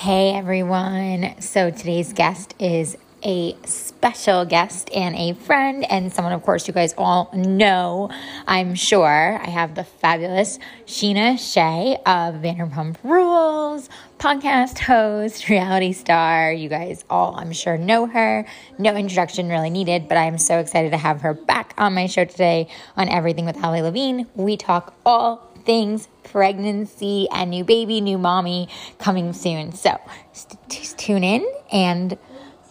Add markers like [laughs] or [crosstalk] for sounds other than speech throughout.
Hey everyone. So today's guest is a special guest and a friend, and someone, of course, you guys all know, I'm sure. I have the fabulous Scheana Shay of Vanderpump Rules, podcast host, [laughs] reality star. You guys all, I'm sure, know her. No introduction really needed, but I'm so excited to have her back on my show today on Everything with Ali Levine. We talk all things pregnancy and new baby, new mommy coming soon. So st- tune in. And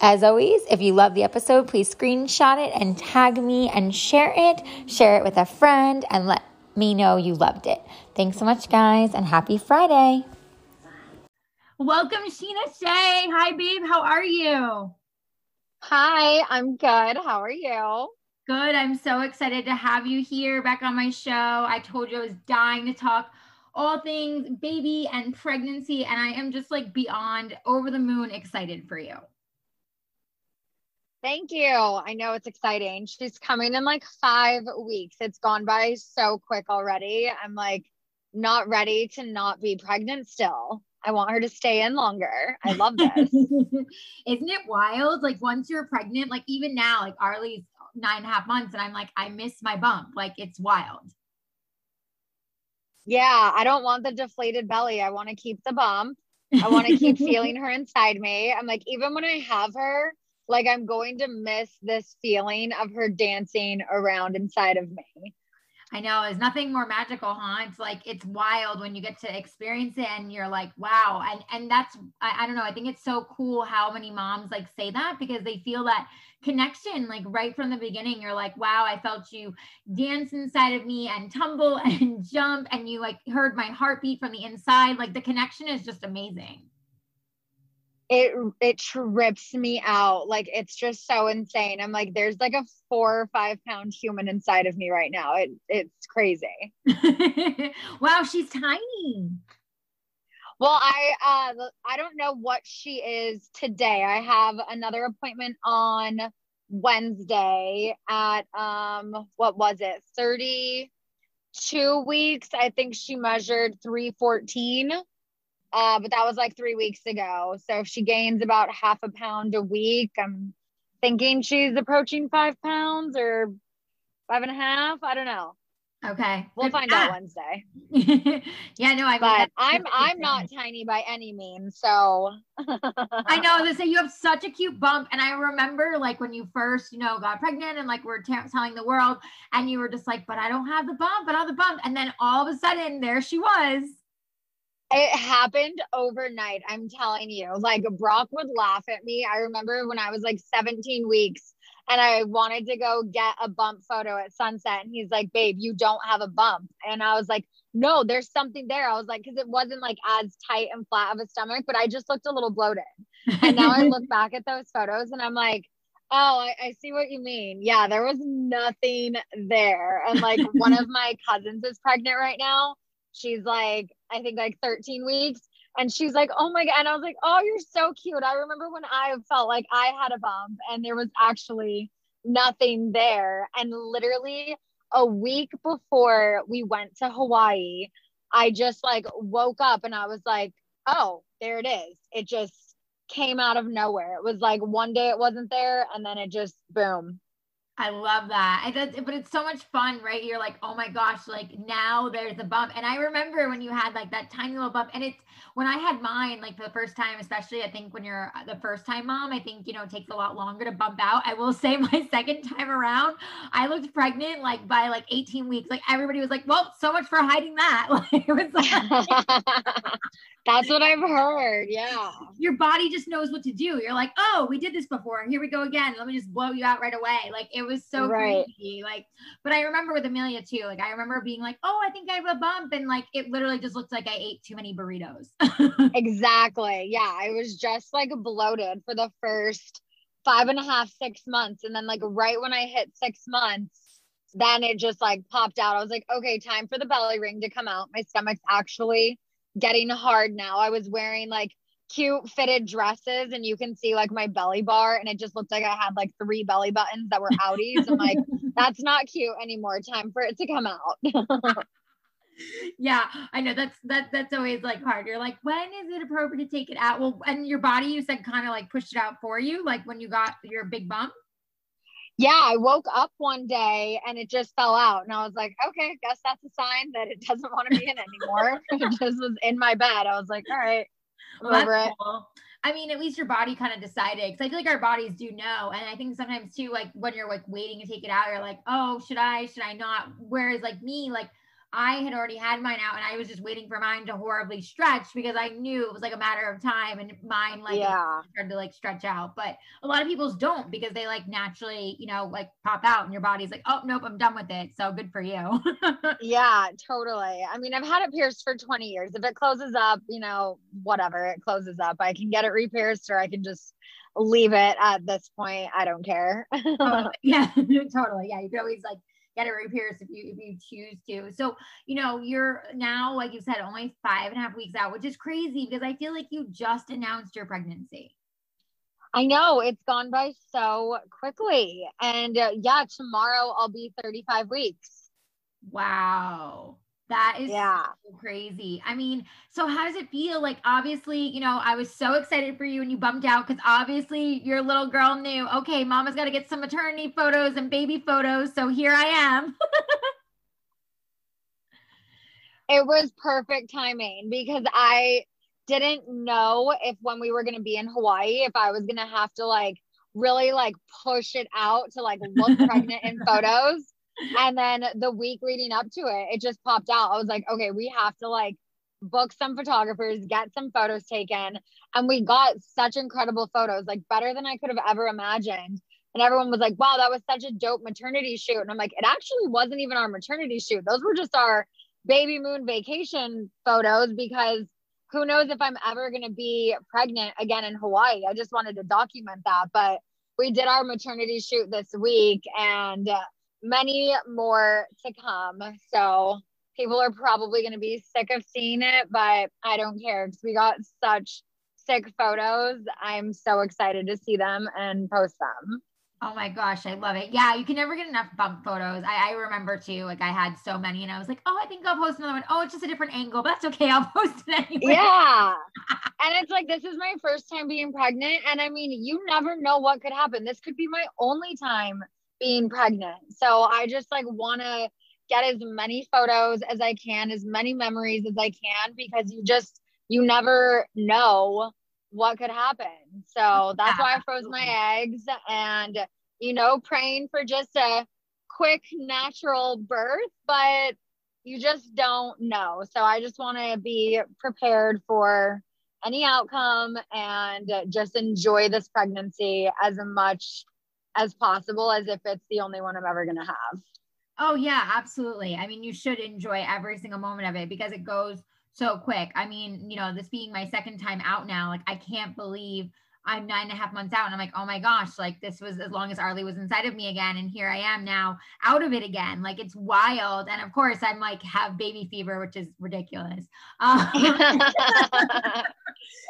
as always, if you love the episode, please screenshot it and tag me and share it. Share it with a friend and let me know you loved it. Thanks so much, guys, and happy Friday. Welcome, Scheana Shay. Hi, babe. How are you? Hi, I'm good. How are you? Good. I'm so excited to have you here back on my show. I told you I was dying to talk all things baby and pregnancy, and I am just like beyond over the moon excited for you. Thank you. I know it's exciting. She's coming in like five weeks. It's gone by so quick already. I'm like not ready to not be pregnant still. I want her to stay in longer. I love this. [laughs] Isn't it wild? Like once you're pregnant, like even now, like Arlie's nine and a half months and I'm like, I miss my bump. Like it's wild. Yeah, I don't want the deflated belly. I want to keep the bump. I want to keep [laughs] feeling her inside me. I'm like, even when I have her, like I'm going to miss this feeling of her dancing around inside of me. I know there's nothing more magical, huh? It's like it's wild when you get to experience it and you're like, wow. And and that's I, I don't know, I think it's so cool how many moms like say that because they feel that connection like right from the beginning. You're like, wow, I felt you dance inside of me and tumble [laughs] and jump and you like heard my heartbeat from the inside. Like the connection is just amazing it it trips me out. Like it's just so insane. I'm like there's like a four or five pound human inside of me right now. It it's crazy. [laughs] Wow she's tiny. Well i uh i don't know what she is today. I have another appointment on wednesday at um what was it? 32 weeks. I think she measured 314 uh, but that was like three weeks ago. So if she gains about half a pound a week, I'm thinking she's approaching five pounds or five and a half. I don't know. Okay. We'll find out Wednesday. [laughs] yeah, no, I mean, but I'm I'm not tiny by any means. So I know [laughs] they say you have such a cute bump. And I remember like when you first, you know, got pregnant and like we're t- telling the world and you were just like, but I don't have the bump, but I have the bump. And then all of a sudden there she was it happened overnight. I'm telling you. Like Brock would laugh at me. I remember when I was like 17 weeks and I wanted to go get a bump photo at sunset. And he's like, babe, you don't have a bump. And I was like, no, there's something there. I was like, because it wasn't like as tight and flat of a stomach, but I just looked a little bloated. And now I look [laughs] back at those photos and I'm like, oh, I, I see what you mean. Yeah, there was nothing there. And like one of my cousins is pregnant right now she's like, I think like 13 weeks. And she's like, oh my God. And I was like, oh, you're so cute. I remember when I felt like I had a bump and there was actually nothing there. And literally a week before we went to Hawaii, I just like woke up and I was like, oh, there it is. It just came out of nowhere. It was like one day it wasn't there and then it just boom, I love that. I does, but it's so much fun, right? You're like, oh my gosh, like now there's a bump. And I remember when you had like that tiny little bump, and it's when I had mine, like the first time, especially I think when you're the first time mom, I think, you know, it takes a lot longer to bump out. I will [laughs] say my second time around, I looked pregnant like by like 18 weeks. Like everybody was like, well, so much for hiding that. [laughs] Like it was like, [laughs] That's what I've heard. Yeah. Your body just knows what to do. You're like, oh, we did this before. Here we go again. Let me just blow you out right away. Like it was so Right. crazy. Like, but I remember with Amelia too. Like I remember being like, oh, I think I have a bump, and like it literally just looked like I ate too many burritos. [laughs] Exactly. Yeah. I was just like bloated for the first five and a half, six months. And then, like, right when I hit six months, then it just like popped out. I was like, okay, time for the belly ring to come out. My stomach's actually getting hard now. I was wearing like cute fitted dresses, and you can see like my belly bar, and it just looked like I had like three belly buttons that were outies. I'm like, [laughs] that's not cute anymore. Time for it to come out. [laughs] yeah, I know that's that that's always like hard. You're like, when is it appropriate to take it out? Well, and your body, you said, kind of like pushed it out for you, like when you got your big bump. yeah, I woke up one day and it just fell out. And I was like, okay, guess that's a sign that it doesn't want to be in anymore. [laughs] it just was in my bed. I was like, all right, Oh, over that's it. cool. I mean, at least your body kind of decided because I feel like our bodies do know. And I think sometimes too, like when you're like waiting to take it out, you're like, oh, should I, should I not? Whereas like me, like I had already had mine out and I was just waiting for mine to horribly stretch because I knew it was like a matter of time and mine like yeah. started to like stretch out. But a lot of people's don't because they like naturally, you know, like pop out and your body's like, oh, nope, I'm done with it. So good for you. [laughs] Yeah, totally. I mean, I've had it pierced for 20 years. If it closes up, you know, whatever, it closes up. I can get it re-pierced or I can just leave it at this point. I don't care. Totally. [laughs] Oh, yeah, [laughs] totally. Yeah, you can always like get it re-pierced if you if you choose to. So you know you're now, like you said, only five and a half weeks out, which is crazy because I feel like you just announced your pregnancy. I know it's gone by so quickly. And uh, yeah, tomorrow I'll be 35 weeks. Wow. That is Yeah. so crazy. I mean, so how does it feel? Like, obviously, you know, I was so excited for you and you bumped out because obviously your little girl knew, okay, mama's got to get some maternity photos and baby photos. So here I am. [laughs] It was perfect timing because I didn't know if when we were going to be in Hawaii, if I was going to have to like really like push it out to like look [laughs] pregnant in photos. And then the week leading up to it, it just popped out. I was like, okay, we have to like book some photographers, get some photos taken. And we got such incredible photos, like better than I could have ever imagined. And everyone was like, wow, that was such a dope maternity shoot. And I'm like, it actually wasn't even our maternity shoot. Those were just our baby moon vacation photos because who knows if I'm ever going to be pregnant again in Hawaii. I just wanted to document that. But we did our maternity shoot this week and many more to come. So people are probably going to be sick of seeing it, but I don't care because we got such sick photos. I'm so excited to see them and post them. Oh my gosh, I love it. Yeah, you can never get enough bump photos. I, I remember too, like I had so many and I was like, oh, I think I'll post another one. Oh, it's just a different angle, but that's okay. I'll [laughs] post it anyway. Yeah. [laughs] and it's like, this is my first time being pregnant. And I mean, you never know what could happen. This could be my only time being pregnant. So I just like want to get as many photos as I can, as many memories as I can, because you just, you never know what could happen. So that's why I froze my eggs and, you know, praying for just a quick natural birth, but you just don't know. So I just want to be prepared for any outcome and just enjoy this pregnancy as much as possible as if it's the only one I'm ever going to have. Oh yeah, absolutely. I mean, you should enjoy every single moment of it because it goes so quick. I mean, you know, this being my second time out now, like I can't believe I'm nine and a half months out and I'm like, oh my gosh, like this was as long as Arlie was inside of me again. And here I am now out of it again. Like it's wild. And of course, I'm like have baby fever, which is ridiculous. Um, [laughs] [laughs] [laughs]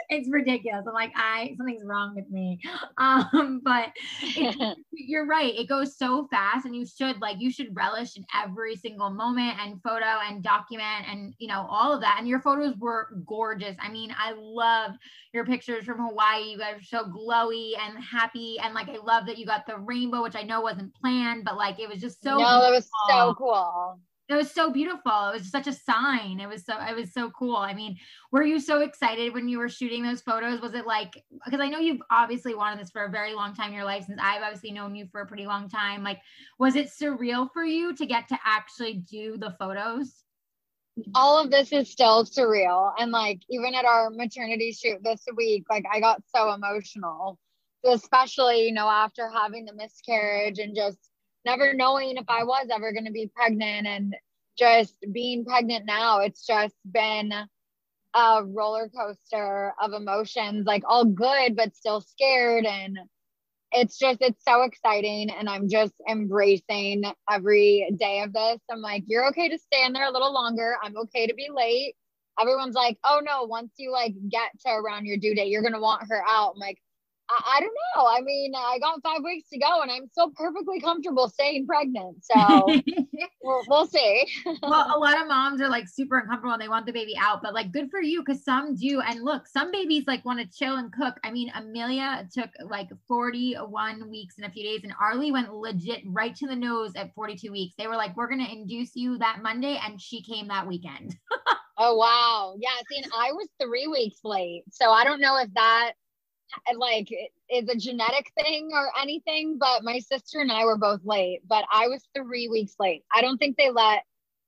it's ridiculous. I'm like, I something's wrong with me. [laughs] Um, but it, [laughs] you're right. It goes so fast, and you should like you should relish in every single moment and photo and document and you know all of that. And your photos were gorgeous. I mean, I loved your pictures from Hawaii. You guys are so glowy and happy, and like I love that you got the rainbow, which I know wasn't planned, but like it was just so. no, that was so cool. It was so beautiful. It was such a sign. It was so it was so cool. I mean, were you so excited when you were shooting those photos? Was it like because I know you've obviously wanted this for a very long time in your life since I've obviously known you for a pretty long time. Like, was it surreal for you to get to actually do the photos? all of this is still surreal. And like even at our maternity shoot this week, like I got so emotional, especially, you know, after having the miscarriage and just never knowing if I was ever going to be pregnant and just being pregnant now. It's just been a roller coaster of emotions, like all good, but still scared. And it's just, it's so exciting. And I'm just embracing every day of this. I'm like, you're okay to stay in there a little longer. I'm okay to be late. Everyone's like, oh no, once you like get to around your due date, you're going to want her out. I'm like, I, I, don't know. I mean, I got five weeks to go and I'm still perfectly comfortable staying pregnant. So [laughs] we'll, we'll see. well, a [laughs] lot of moms are like super uncomfortable and they want the baby out, but like good for you because some do. And look, some babies like want to chill and cook. I mean, Amelia took like 41 weeks in a few days and Arlie went legit right to the nose at 42 weeks. They were like, we're going to induce you that Monday. And she came that weekend. [laughs] oh, wow. Yeah. See, and I was three weeks late. So I don't know if that like is a genetic thing or anything, but my sister and I were both late, but I was three weeks late. I don't think they let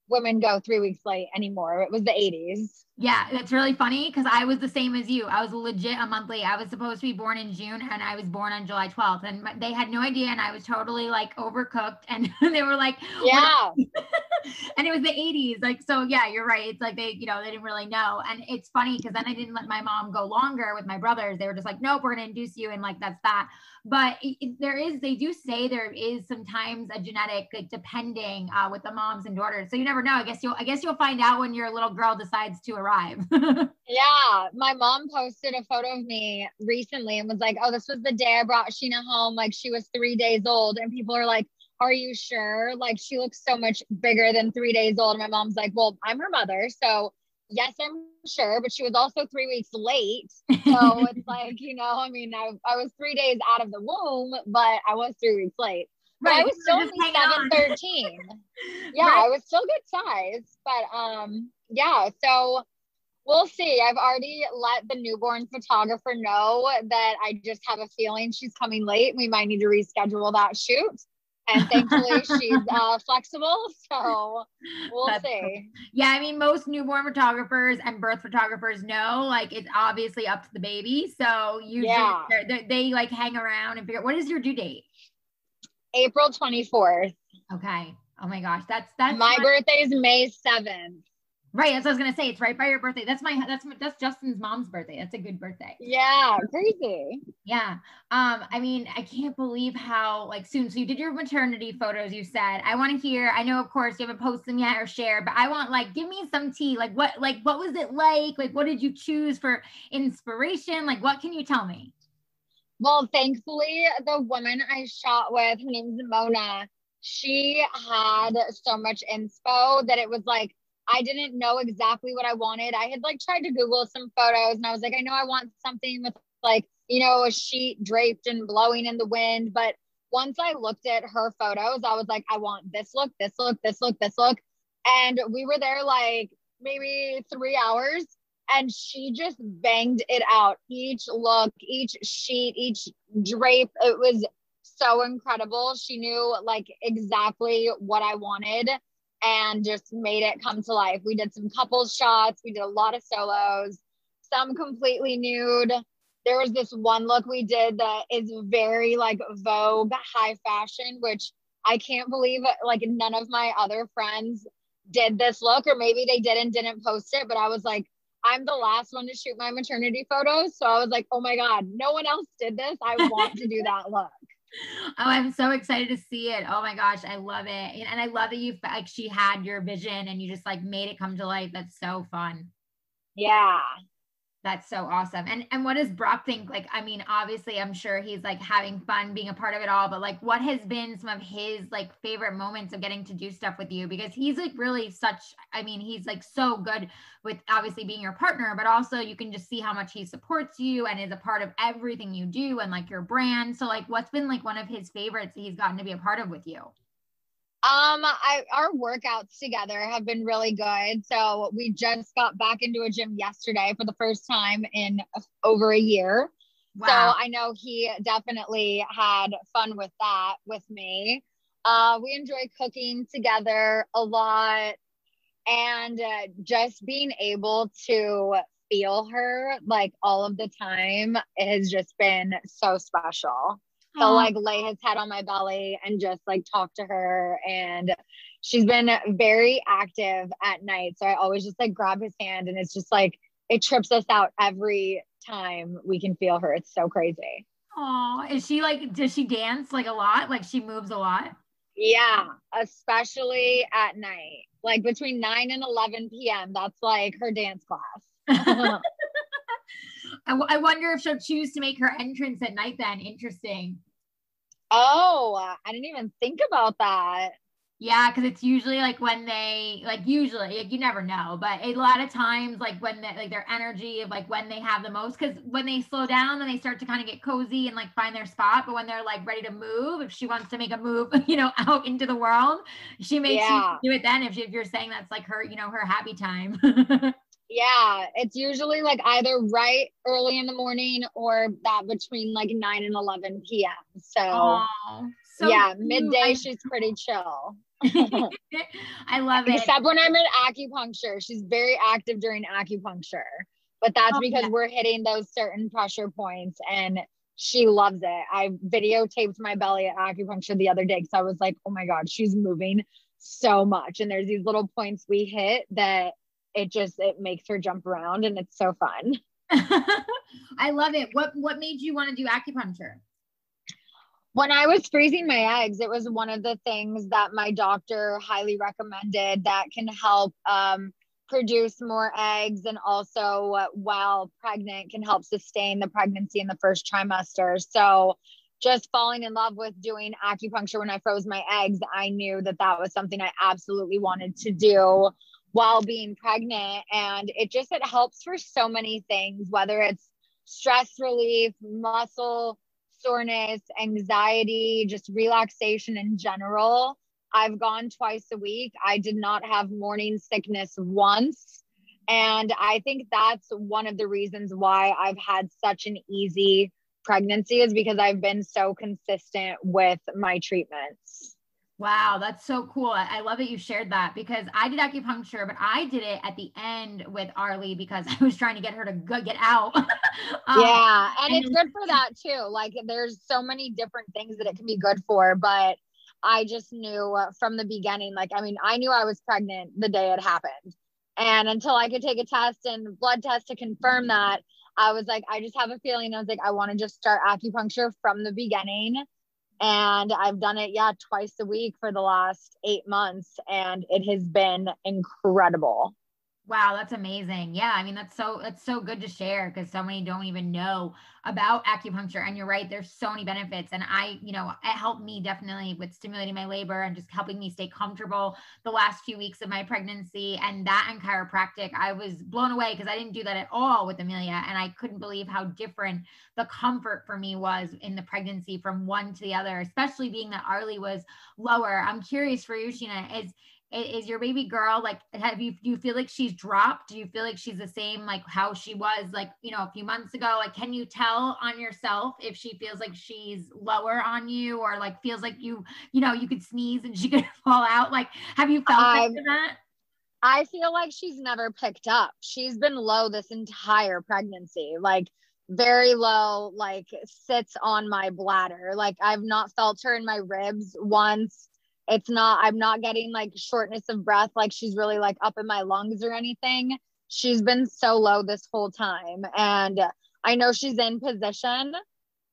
women go three weeks late anymore. It was the 80s. Yeah, that's really funny because I was the same as you. I was legit a month late. I was supposed to be born in June and I was born on July 12th. And they had no idea. And I was totally like overcooked. And [laughs] they were like, Yeah. [laughs] and it was the 80s. Like, so yeah, you're right. It's like they, you know, they didn't really know. And it's funny because then I didn't let my mom go longer with my brothers. They were just like, nope, we're going to induce you. And like, that's that but it, there is they do say there is sometimes a genetic like depending uh, with the moms and daughters so you never know i guess you'll i guess you'll find out when your little girl decides to arrive [laughs] yeah my mom posted a photo of me recently and was like oh this was the day i brought scheana home like she was three days old and people are like are you sure like she looks so much bigger than three days old and my mom's like well i'm her mother so yes, I'm sure, but she was also three weeks late. So [laughs] it's like, you know, I mean, I, I was three days out of the womb, but I was three weeks late. But right, I was still only 7 13. [laughs] yeah, right. I was still good size. But um, yeah, so we'll see. I've already let the newborn photographer know that I just have a feeling she's coming late. We might need to reschedule that shoot and thankfully she's uh, flexible so we'll That's see. cool. yeah i mean most newborn photographers and birth photographers know like it's obviously up to the baby. So you, yeah. They're, they're, they like hang around and figure what is your due date? April 24th okay. Oh my gosh that's that's my birthday is may 7th Right, as I was gonna say, it's right by your birthday. That's my that's that's Justin's mom's birthday. That's a good birthday. Yeah, crazy. Yeah. Um, I mean, I can't believe how like soon. So you did your maternity photos. You said I want to hear. I know, of course, you haven't posted them yet or shared, but I want like give me some tea. Like what like what was it like? Like what did you choose for inspiration? Like what can you tell me? Well, thankfully, the woman I shot with, her name's Mona. She had so much inspo that it was like I didn't know exactly what I wanted. I had like tried to Google some photos and I was like, I know I want something with like, you know, a sheet draped and blowing in the wind. But once I looked at her photos, I was like, I want this look, this look, this look, this look. And we were there like maybe three hours and she just banged it out. Each look, each sheet, each drape, it was so incredible. She knew like exactly what I wanted and just made it come to life. We did some couples shots, we did a lot of solos, some completely nude. There was this one look we did that is very like Vogue high fashion, which I can't believe like none of my other friends did this look, or maybe they did and didn't post it, but I was like, I'm the last one to shoot my maternity photos. So I was like, oh my God, no one else did this. I want to do that look oh, I'm so excited to see it. Oh my gosh, I love it. And I love that you like she had your vision and you just like made it come to life. That's so fun. Yeah. That's so awesome. And and what does Brock think? Like, I mean, obviously, I'm sure he's like having fun being a part of it all, but like what has been some of his like favorite moments of getting to do stuff with you? Because he's like really such, I mean, he's like so good with obviously being your partner, but also you can just see how much he supports you and is a part of everything you do and like your brand. So like what's been like one of his favorites he's gotten to be a part of with you? Um, I our workouts together have been really good. So we just got back into a gym yesterday for the first time in over a year. Wow. So I know he definitely had fun with that with me. Uh, we enjoy cooking together a lot. and uh, just being able to feel her like all of the time has just been so special. So like lay his head on my belly and just like talk to her and she's been very active at night. So I always just like grab his hand and it's just like it trips us out every time we can feel her. It's so crazy. Oh, is she like does she dance like a lot? Like she moves a lot? Yeah, especially at night. Like between 9 and 11 p.m. That's like her dance class. [laughs] [laughs] I, w- I wonder if she'll choose to make her entrance at night then. Interesting. oh, I didn't even think about that. Yeah, because it's usually like when they like usually like you never know, but a lot of times like when they, like their energy of like when they have the most because when they slow down then they start to kind of get cozy and like find their spot. But when they're like ready to move, if she wants to make a move, [laughs] you know, out into the world, she may Yeah. do it then. If, she, if you're saying that's like her, you know, her happy time. [laughs] Yeah, it's usually like either right early in the morning or that between like 9 and 11 p.m. So, so yeah, cute. midday she's pretty chill. [laughs] I love it. Except when I'm in acupuncture, she's very active during acupuncture. But that's Oh, because yeah. we're hitting those certain pressure points and she loves it. I videotaped my belly at acupuncture the other day because I was like, oh my God, she's moving so much. And there's these little points we hit that it just it makes her jump around and it's so fun. [laughs] I love it. What what made you want to do acupuncture? When I was freezing my eggs, it was one of the things that my doctor highly recommended that can help um, produce more eggs and also, uh, while pregnant, can help sustain the pregnancy in the first trimester. So, just falling in love with doing acupuncture when I froze my eggs, I knew that that was something I absolutely wanted to do while being pregnant. And it just it helps for so many things, whether it's stress relief, muscle soreness, anxiety, just relaxation in general. I've gone twice a week. I did not have morning sickness once. And I think that's one of the reasons why I've had such an easy pregnancy is because I've been so consistent with my treatments. Wow, that's so cool. I, love that you shared that because I did acupuncture, but I did it at the end with Arlie because [laughs] I was trying to get her to go, get out. [laughs] Um, yeah. And and it's good for that too. Like there's so many different things that it can be good for, but I just knew uh, from the beginning, like, I mean, I knew I was pregnant the day it happened. And until I could take a test and blood test to confirm that, I was like, I just have a feeling. I was like, I want to just start acupuncture from the beginning. And I've done it, yeah, twice a week for the last eight months. And it has been incredible. Wow, that's amazing. Yeah, I mean that's so that's so good to share because so many don't even know about acupuncture. And you're right, there's so many benefits. And I, you know, it helped me definitely with stimulating my labor and just helping me stay comfortable the last few weeks of my pregnancy. And that and chiropractic, I was blown away because I didn't do that at all with Amelia. And I couldn't believe how different the comfort for me was in the pregnancy from one to the other, especially being that Arlie was lower. I'm curious for you, Scheana, is is your baby girl like have you do you feel like she's dropped do you feel like she's the same like how she was like you know a few months ago like can you tell on yourself if she feels like she's lower on you or like feels like you you know you could sneeze and she [laughs] could fall out like have you felt like that um, I feel like she's never picked up. She's been low this entire pregnancy, like very low, like sits on my bladder. Like I've not felt her in my ribs once. It's not, I'm not getting like shortness of breath, like she's really like up in my lungs or anything. She's been so low this whole time. And I know she's in position.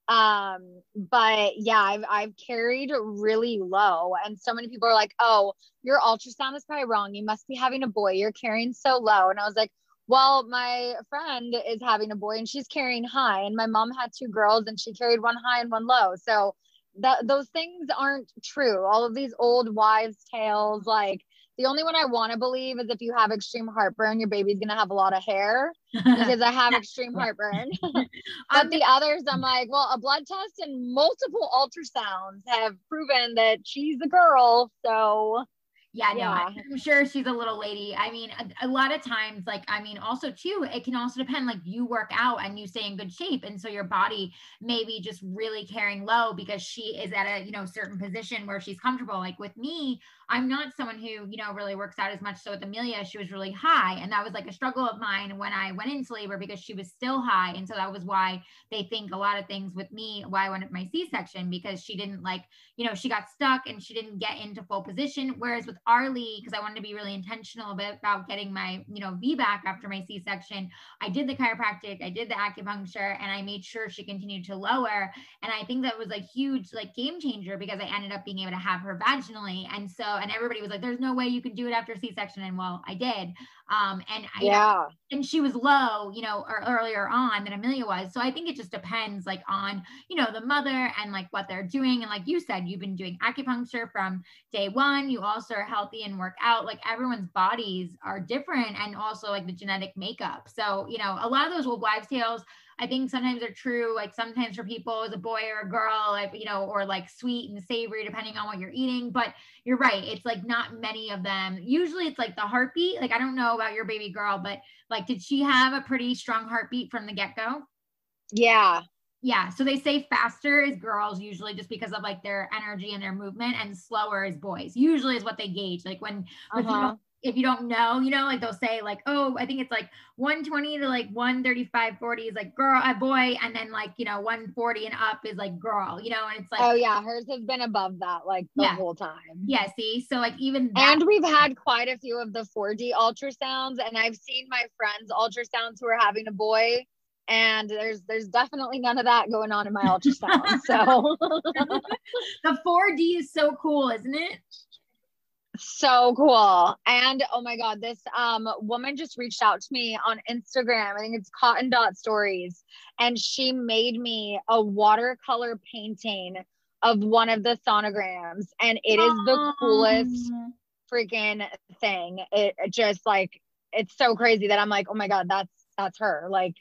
Um, but yeah, I've I've carried really low. And so many people are like, oh, your ultrasound is probably wrong. You must be having a boy. You're carrying so low. And I was like, well, my friend is having a boy and she's carrying high. And my mom had two girls and she carried one high and one low. So that those things aren't true. All of these old wives' tales, like the only one I want to believe is if you have extreme heartburn, your baby's gonna have a lot of hair [laughs] because I have extreme heartburn. [laughs] [laughs] but the others, I'm like, well, a blood test and multiple ultrasounds have proven that she's a girl. So Yeah, no, Yeah. I'm sure she's a little lady. I mean, a, a lot of times, like, I mean, also too, it can also depend, like, you work out and you stay in good shape. And so your body may be just really carrying low because she is at a, you know, certain position where she's comfortable. Like with me, I'm not someone who, you know, really works out as much. So with Amelia, she was really high. And that was like a struggle of mine when I went into labor because she was still high. And so that was why they think a lot of things with me, why I went my C-section, because she didn't like, you know, she got stuck and she didn't get into full position. Whereas with Arlie, because I wanted to be really intentional about, getting my, you know, VBAC after my C-section, I did the chiropractic, I did the acupuncture, and I made sure she continued to lower. And I think that was a huge like game changer because I ended up being able to have her vaginally. And so, and everybody was like, there's no way you can do it after C-section. And well, I did. Um, and I, yeah, and she was low, you know, or earlier on than Amelia was. So I think it just depends like on, you know, the mother and like what they're doing. And like you said, you've been doing acupuncture from day one. You also are healthy and work out. Like everyone's bodies are different and also like the genetic makeup. So, you know, a lot of those old wives' tales I think sometimes they're true. Like sometimes for people as a boy or a girl, like, you know, or like sweet and savory, depending on what you're eating. But you're right. It's like not many of them. Usually it's like the heartbeat. Like, I don't know about your baby girl, but like, did she have a pretty strong heartbeat from the get go? Yeah. Yeah. So they say faster is girls usually just because of like their energy and their movement, and slower is boys. Usually is what they gauge. Like when, uh-huh if you don't know, you know, like they'll say like, oh, I think it's like 120 to like 135, 40 is like girl, a boy, and then like you know 140 and up is like girl, you know, and it's like oh yeah, hers has been above that like the yeah. whole time. Yeah, see, so like even that- and we've had quite a few of the 4D ultrasounds, and I've seen my friends ultrasounds who are having a boy. And there's there's definitely none of that going on in my ultrasound. [laughs] so [laughs] the 4D is so cool, isn't it? So cool. And oh my god this um woman just reached out to me on instagram. I think it's cotton dot stories. And she made me a watercolor painting of one of the sonograms. And it is the coolest freaking thing. It, it just like it's so crazy that i'm like oh my god that's that's her. Like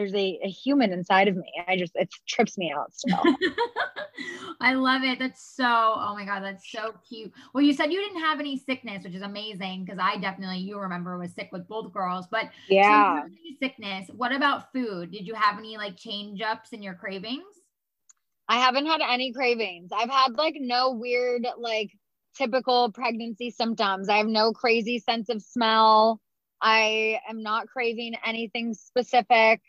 there's a, a human inside of me. I just it trips me out still. [laughs] I love it. That's so oh my god, that's so cute. Well, you said you didn't have any sickness, which is amazing because I definitely you remember was sick with both girls. But yeah, sickness. What about food? Did you have any like change ups in your cravings? I haven't had any cravings. I've had like no weird like typical pregnancy symptoms. I have no crazy sense of smell. I am not craving anything specific.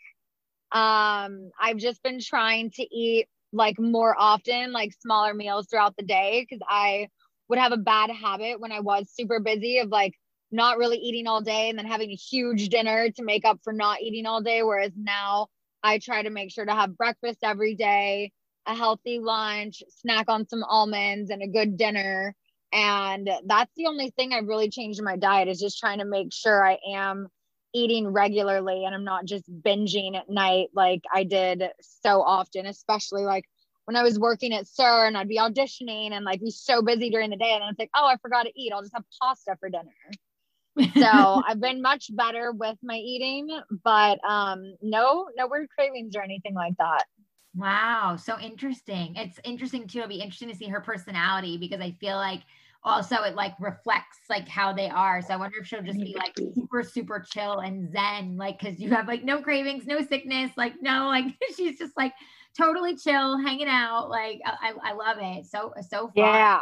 Um, I've just been trying to eat like more often, like smaller meals throughout the day because I would have a bad habit when I was super busy of like not really eating all day and then having a huge dinner to make up for not eating all day. Whereas now I try to make sure to have breakfast every day, a healthy lunch, snack on some almonds, and a good dinner. And that's the only thing I've really changed in my diet is just trying to make sure I am eating regularly and I'm not just binging at night like I did so often, especially like when I was working at SUR and I'd be auditioning and like be so busy during the day. And it's like, oh, I forgot to eat. I'll just have pasta for dinner. so [laughs] I've been much better with my eating, but um no, no weird cravings or anything like that. Wow, so interesting. It's interesting too. It'll be interesting to see her personality because I feel like also it like reflects like how they are. So I wonder if she'll just be like mm-hmm. super, super chill and zen, like because you have like no cravings, no sickness, like no, like [laughs] she's just like totally chill, hanging out. Like I, I love it. So so fun. Yeah.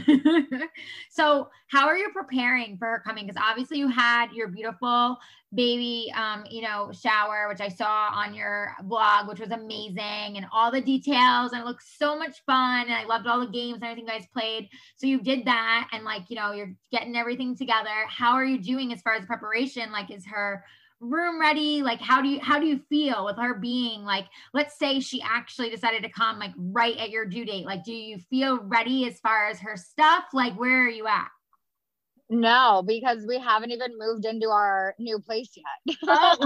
[laughs] so how are you preparing for her coming? Because obviously you had your beautiful baby um, you know, shower, which I saw on your blog, which was amazing, and all the details, and it looked so much fun. And I loved all the games and everything you guys played. So you did that, and like, you know, you're getting everything together. How are you doing as far as preparation? Like, is her room ready? Like how do you how do you feel with her being like let's say she actually decided to come like right at your due date. Like do you feel ready as far as her stuff? Like where are you at? No because we haven't even moved into our new place yet. [laughs] Oh.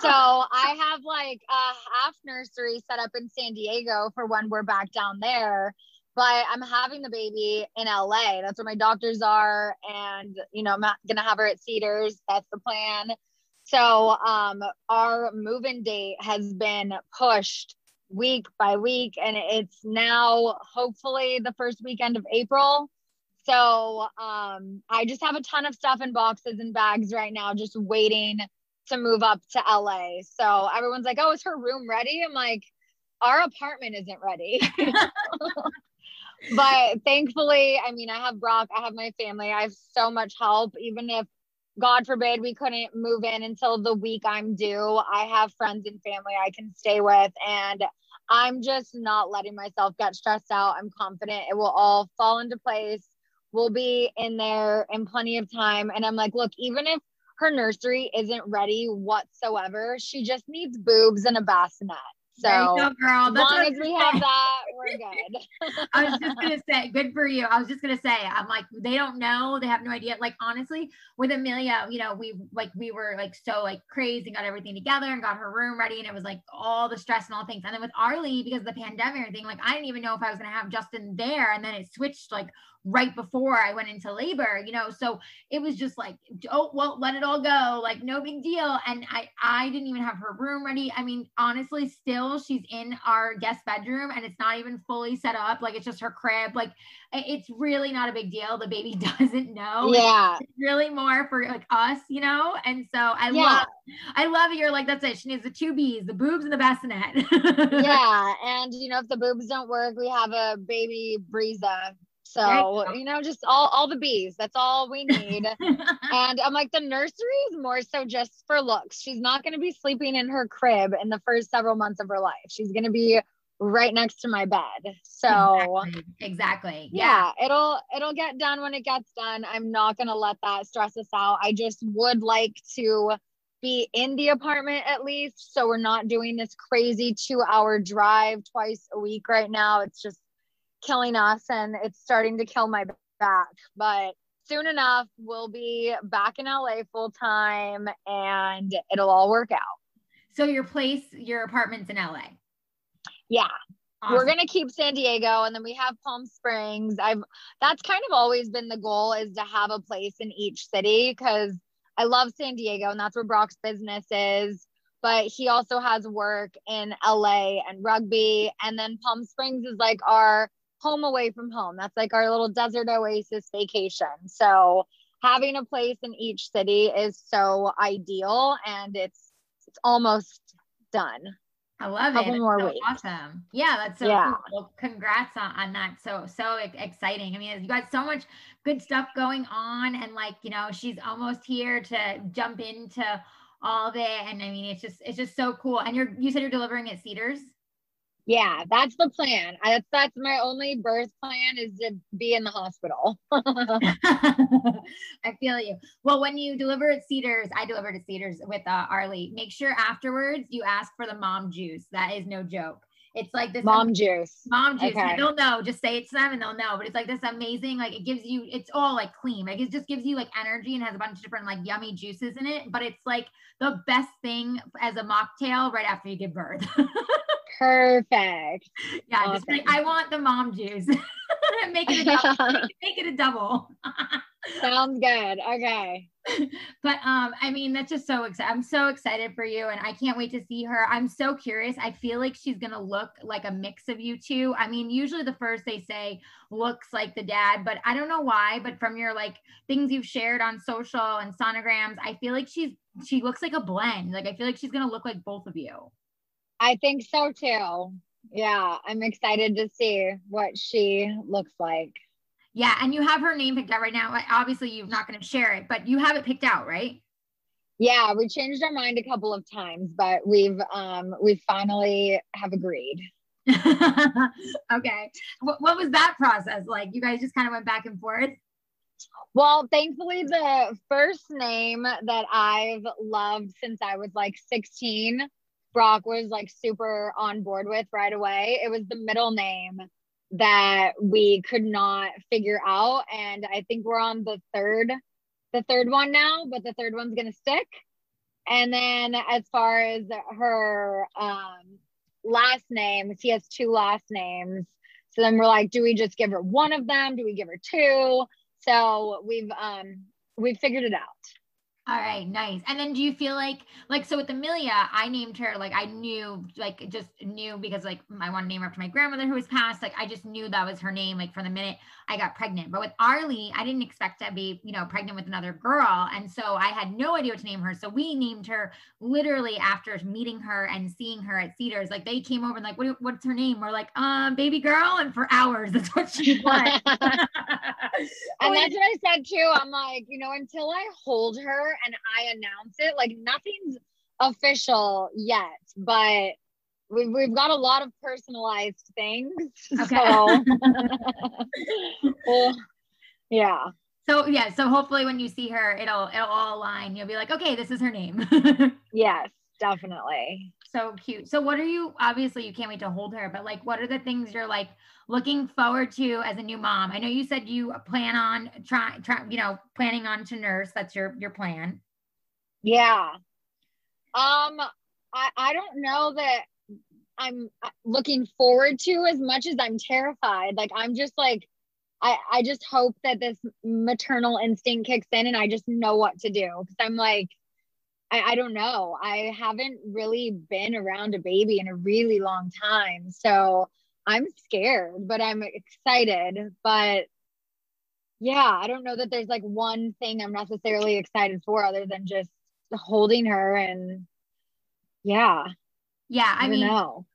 so [laughs] i have like a half nursery set up in san diego for when we're back down there but i'm having the baby in la that's where my doctors are and you know i'm not gonna have her at cedars. That's the plan so um, our move-in date has been pushed week by week, and it's now hopefully the first weekend of April. So um, I just have a ton of stuff in boxes and bags right now, just waiting to move up to LA. So everyone's like, "Oh, is her room ready?" I'm like, "Our apartment isn't ready." [laughs] [laughs] but thankfully, I mean, I have Brock, I have my family, I have so much help. Even if God forbid we couldn't move in until the week I'm due, I have friends and family I can stay with. And I'm just not letting myself get stressed out. I'm confident it will all fall into place. We'll be in there in plenty of time. And I'm like, look, even if her nursery isn't ready whatsoever, she just needs boobs and a bassinet. So, go, girl. That's as long as we say. have that, [laughs] we're good. [laughs] I was just gonna [laughs] say, good for you. I was just gonna say, I'm like, they don't know, they have no idea. Like honestly, with Amelia, you know, we like we were like so like crazy, got everything together and got her room ready, and it was like all the stress and all things. And then with Arlie, because of the pandemic and like I didn't even know if I was gonna have Justin there, and then it switched like right before I went into labor, you know. So it was just like, oh well, let it all go, like no big deal. And I I didn't even have her room ready. I mean, honestly, still she's in our guest bedroom and it's not even fully set up. Like it's just her crib. Like it's really not a big deal. The baby [laughs] doesn't know. Yeah. It's really more for like us, you know. And so I yeah. love I love it. You're like, that's it. She needs the two B's, the boobs and the bassinet. [laughs] yeah. And you know, if the boobs don't work, we have a baby Brezza so, you know, just all, all the bees. That's all we need. [laughs] and I'm like, the nursery is more so just for looks. She's not going to be sleeping in her crib in the first several months of her life. She's going to be right next to my bed. So exactly. exactly. Yeah. yeah, it'll it'll get done when it gets done. I'm not going to let that stress us out. I just would like to be in the apartment at least so we're not doing this crazy 2-hour drive twice a week right now. It's just killing us and it's starting to kill my back. But soon enough, we'll be back in LA full time and it'll all work out. So, your place, your apartment's in LA? Yeah. Awesome. We're gonna keep San Diego and then we have Palm Springs. I've that's kind of always been the goal is to have a place in each city because I love San Diego and that's where Brock's business is. But he also has work in LA and rugby. And then Palm Springs is like our home away from home. That's like our little desert oasis vacation. So having a place in each city is so ideal and it's it's almost done. I love it. More so weeks. Awesome. Yeah, that's so yeah. cool. Well, congrats on, on that. So so exciting. I mean, you got so much good stuff going on, and like you know, she's almost here to jump into all of it. And I mean, it's just it's just so cool. And you're you said you're delivering at Cedars yeah that's the plan. That's that's my only birth plan is to be in the hospital. [laughs] I feel you. Well when you deliver at cedars i delivered at cedars with uh, arlie. Make sure afterwards you ask for the mom juice. That is no joke. It's like this mom juice. Mom juice. Okay. they'll know. Just say it to them and they'll know. But it's like this amazing like it gives you it's all like clean. Like it just gives you like energy and has a bunch of different like yummy juices in it. But it's like the best thing as a mocktail right after you give birth [laughs] Perfect. Yeah, awesome. just like I want the mom juice. [laughs] make it a double. [laughs] make it a double. [laughs] Sounds good. Okay. But um, I mean, that's just so excited. I'm so excited for you, and I can't wait to see her. I'm so curious. I feel like she's gonna look like a mix of you two. I mean, usually the first they say looks like the dad, but I don't know why. But from your like things you've shared on social and sonograms, I feel like she's she looks like a blend. Like I feel like she's gonna look like both of you. I think so too. Yeah, I'm excited to see what she looks like. Yeah, and you have her name picked out right now. Obviously, you're not going to share it, but you have it picked out, right? Yeah, we changed our mind a couple of times, but we've um we finally have agreed. [laughs] okay. What, what was that process like? You guys just kind of went back and forth? Well, thankfully, the first name that I've loved since I was like 16 Brock was like super on board with right away. It was the middle name that we could not figure out. And I think we're on the third, the third one now, but the third one's gonna stick. And then as far as her um, last name, she has two last names. So then we're like, do we just give her one of them? Do we give her two? So we've um we've figured it out. All right, nice. And then do you feel like like so with Amelia, I named her like I knew like just knew because like I want to name her after my grandmother who was passed. Like I just knew that was her name like from the minute I got pregnant. But with Arlie, I didn't expect to be, you know, pregnant with another girl. And so I had no idea what to name her. So we named her literally after meeting her and seeing her at Cedars. Like they came over and like, what, what's her name? We're like, um, baby girl. And for hours, [laughs] that's what she [laughs] was. and [laughs] that's what I said too. I'm like, you know, until I hold her and I announce it, like nothing's official yet, but we've, we've got a lot of personalized things. [laughs] Okay. So, [laughs] well, yeah. So yeah, so hopefully when you see her, it'll it'll all align. You'll be like, okay, this is her name. [laughs] yes, definitely. So cute. So what are you obviously you can't wait to hold her, but like what are the things you're like looking forward to as a new mom? I know you said you plan on trying try, you know, planning on to nurse. That's your your plan. Yeah. Um I I don't know that I'm uh, looking forward to as much as I'm terrified. Like I'm just like I I just hope that this maternal instinct kicks in and I just know what to do because I'm like I, I don't know. I haven't really been around a baby in a really long time. So I'm scared, but I'm excited. But yeah, I don't know that there's like one thing I'm necessarily excited for other than just holding her and yeah yeah, I, I mean.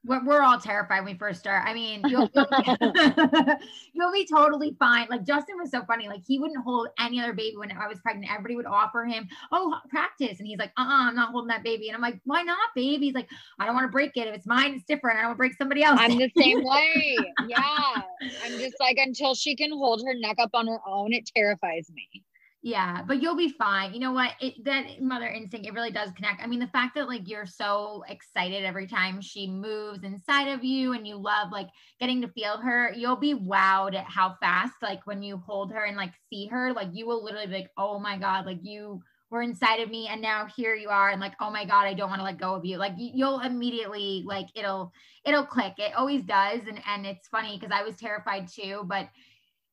We're, we're all terrified when we first start. I mean, you'll, [laughs] you'll, [laughs] you'll, be totally fine. Like Justin was so funny. Like he wouldn't hold any other baby when I was pregnant. Everybody would offer him, oh, practice. And he's like, uh-uh, I'm not holding that baby. And I'm like, why not, baby? He's like, I don't want to break it. If it's mine, it's different. I don't want to break somebody else. I'm the [laughs] same way. yeah. I'm just like, until she can hold her neck up on her own, it terrifies me. Yeah, but you'll be fine. You know what? It, that mother instinct, it really does connect. I mean, the fact that like you're so excited every time she moves inside of you and you love like getting to feel her, you'll be wowed at how fast, like when you hold her and like see her, like you will literally be like, oh my God, like you were inside of me and now here you are and like oh my god i don't want to let go of you like you'll immediately like it'll it'll click it always does and and it's funny because i was terrified too but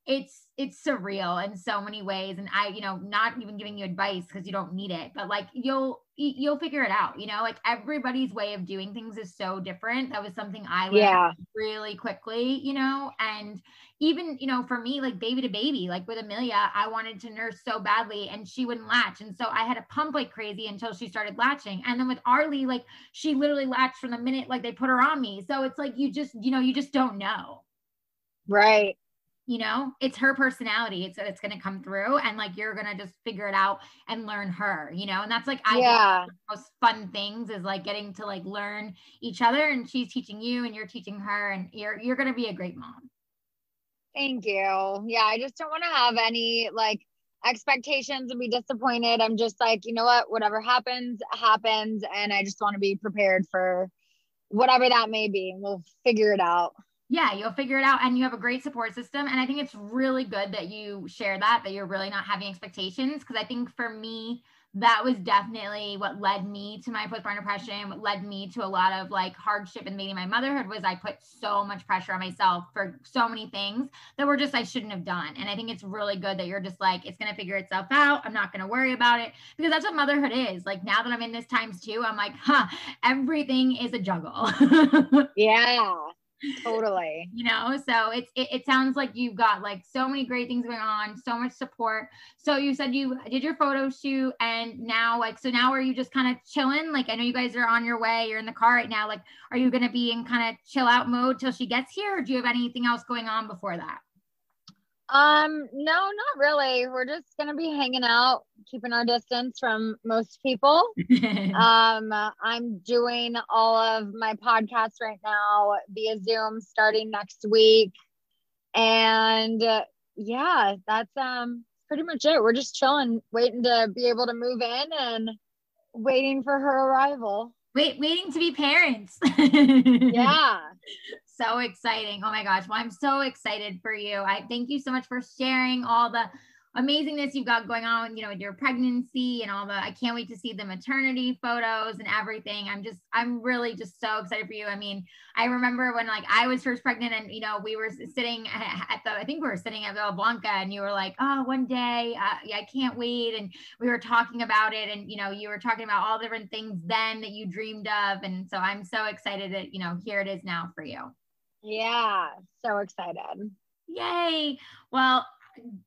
it's it's surreal in so many ways. And i you know not even giving you advice because you don't need it but like you'll you'll figure it out you know? Like everybody's way of doing things is so different. That was something i learned yeah. really quickly you know? And even you know for me like baby to baby like with amelia i wanted to nurse so badly and she wouldn't latch. And so i had to pump like crazy until she started latching. And then with arlie like she literally latched from the minute like they put her on me. So it's like you just you know you just don't know. Right you know it's her personality it's it's going to come through and like you're going to just figure it out and learn her you know and that's like i yeah. most fun things is like getting to like learn each other and she's teaching you and you're teaching her and you're you're going to be a great mom. Thank you. Yeah i just don't want to have any like expectations and be disappointed. I'm just like you know what? Whatever happens happens and i just want to be prepared for whatever that may be and we'll figure it out yeah, you'll figure it out and you have a great support system. And I think it's really good that you share that, that you're really not having expectations. Cause I think for me, that was definitely what led me to my postpartum depression, what led me to a lot of like hardship in meeting my motherhood was I put so much pressure on myself for so many things that were just I shouldn't have done. And I think it's really good that you're just like, it's gonna figure itself out. I'm not gonna worry about it because that's what motherhood is. Like now that I'm in this times too, I'm like, huh, everything is a juggle. [laughs] yeah totally. You know so it's it, it, sounds like you've got like so many great things going on so much support. So you said you did your photo shoot and now like so now are you just kind of chilling? Like i know you guys are on your way you're in the car right now. Like are you going to be in kind of chill out mode till she gets here or do you have anything else going on before that um, no, not really. We're just gonna be hanging out, keeping our distance from most people. [laughs] um, I'm doing all of my podcasts right now via Zoom starting next week. And uh, yeah, that's um pretty much it. We're just chilling, waiting to be able to move in and waiting for her arrival. Wait, waiting to be parents. [laughs] yeah so exciting. Oh my gosh. Well, I'm so excited for you. I thank you so much for sharing all the amazingness you've got going on, you know, with your pregnancy and all the, I can't wait to see the maternity photos and everything. I'm just, I'm really just so excited for you. I mean, I remember when like I was first pregnant and, you know, we were sitting [laughs] at the, I think we were sitting at Villa Blanca and you were like, oh, one day, uh, yeah, I can't wait. And we were talking about it and, you know, you were talking about all different things then that you dreamed of. And so I'm so excited that, you know, here it is now for you. Yeah, so excited. Yay. Well,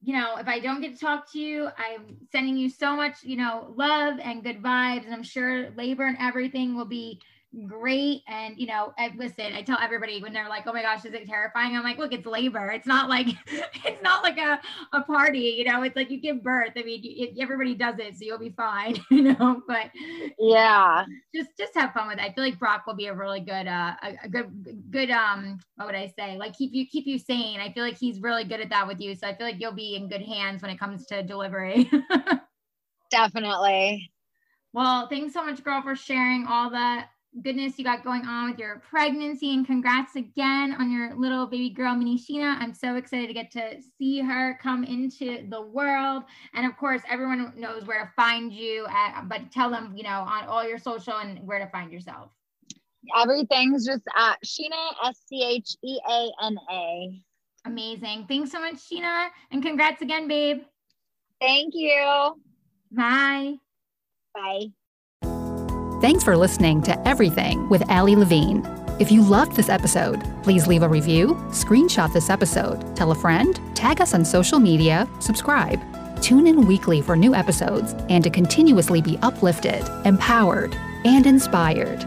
you know, if I don't get to talk to you, I'm sending you so much, you know, love and good vibes. And I'm sure labor and everything will be great. And, you know, and listen, I tell everybody when they're like, oh my gosh, is it terrifying? I'm like, look, it's labor. It's not like, [laughs] it's not like a, a party, you know, it's like you give birth. I mean, it, everybody does it, so you'll be fine, [laughs] you know, but yeah, just, just have fun with it. I feel like Brock will be a really good, uh, a, a good, good, um, what would I say? Like keep you, keep you sane. I feel like he's really good at that with you. So I feel like you'll be in good hands when it comes to delivery. [laughs] Definitely. Well, thanks so much, girl, for sharing all the goodness you got going on with your pregnancy and congrats again on your little baby girl mini scheana i'm so excited to get to see her come into the world. And of course everyone knows where to find you at, but tell them you know on all your social and where to find yourself. Everything's just at scheana s-c-h-e-a-n-a amazing. Thanks so much scheana. And congrats again babe. Thank you. Bye. Bye Thanks for listening to Everything with Ali Levine. If you loved this episode, please leave a review, screenshot this episode, tell a friend, tag us on social media, subscribe. Tune in weekly for new episodes and to continuously be uplifted, empowered, and inspired.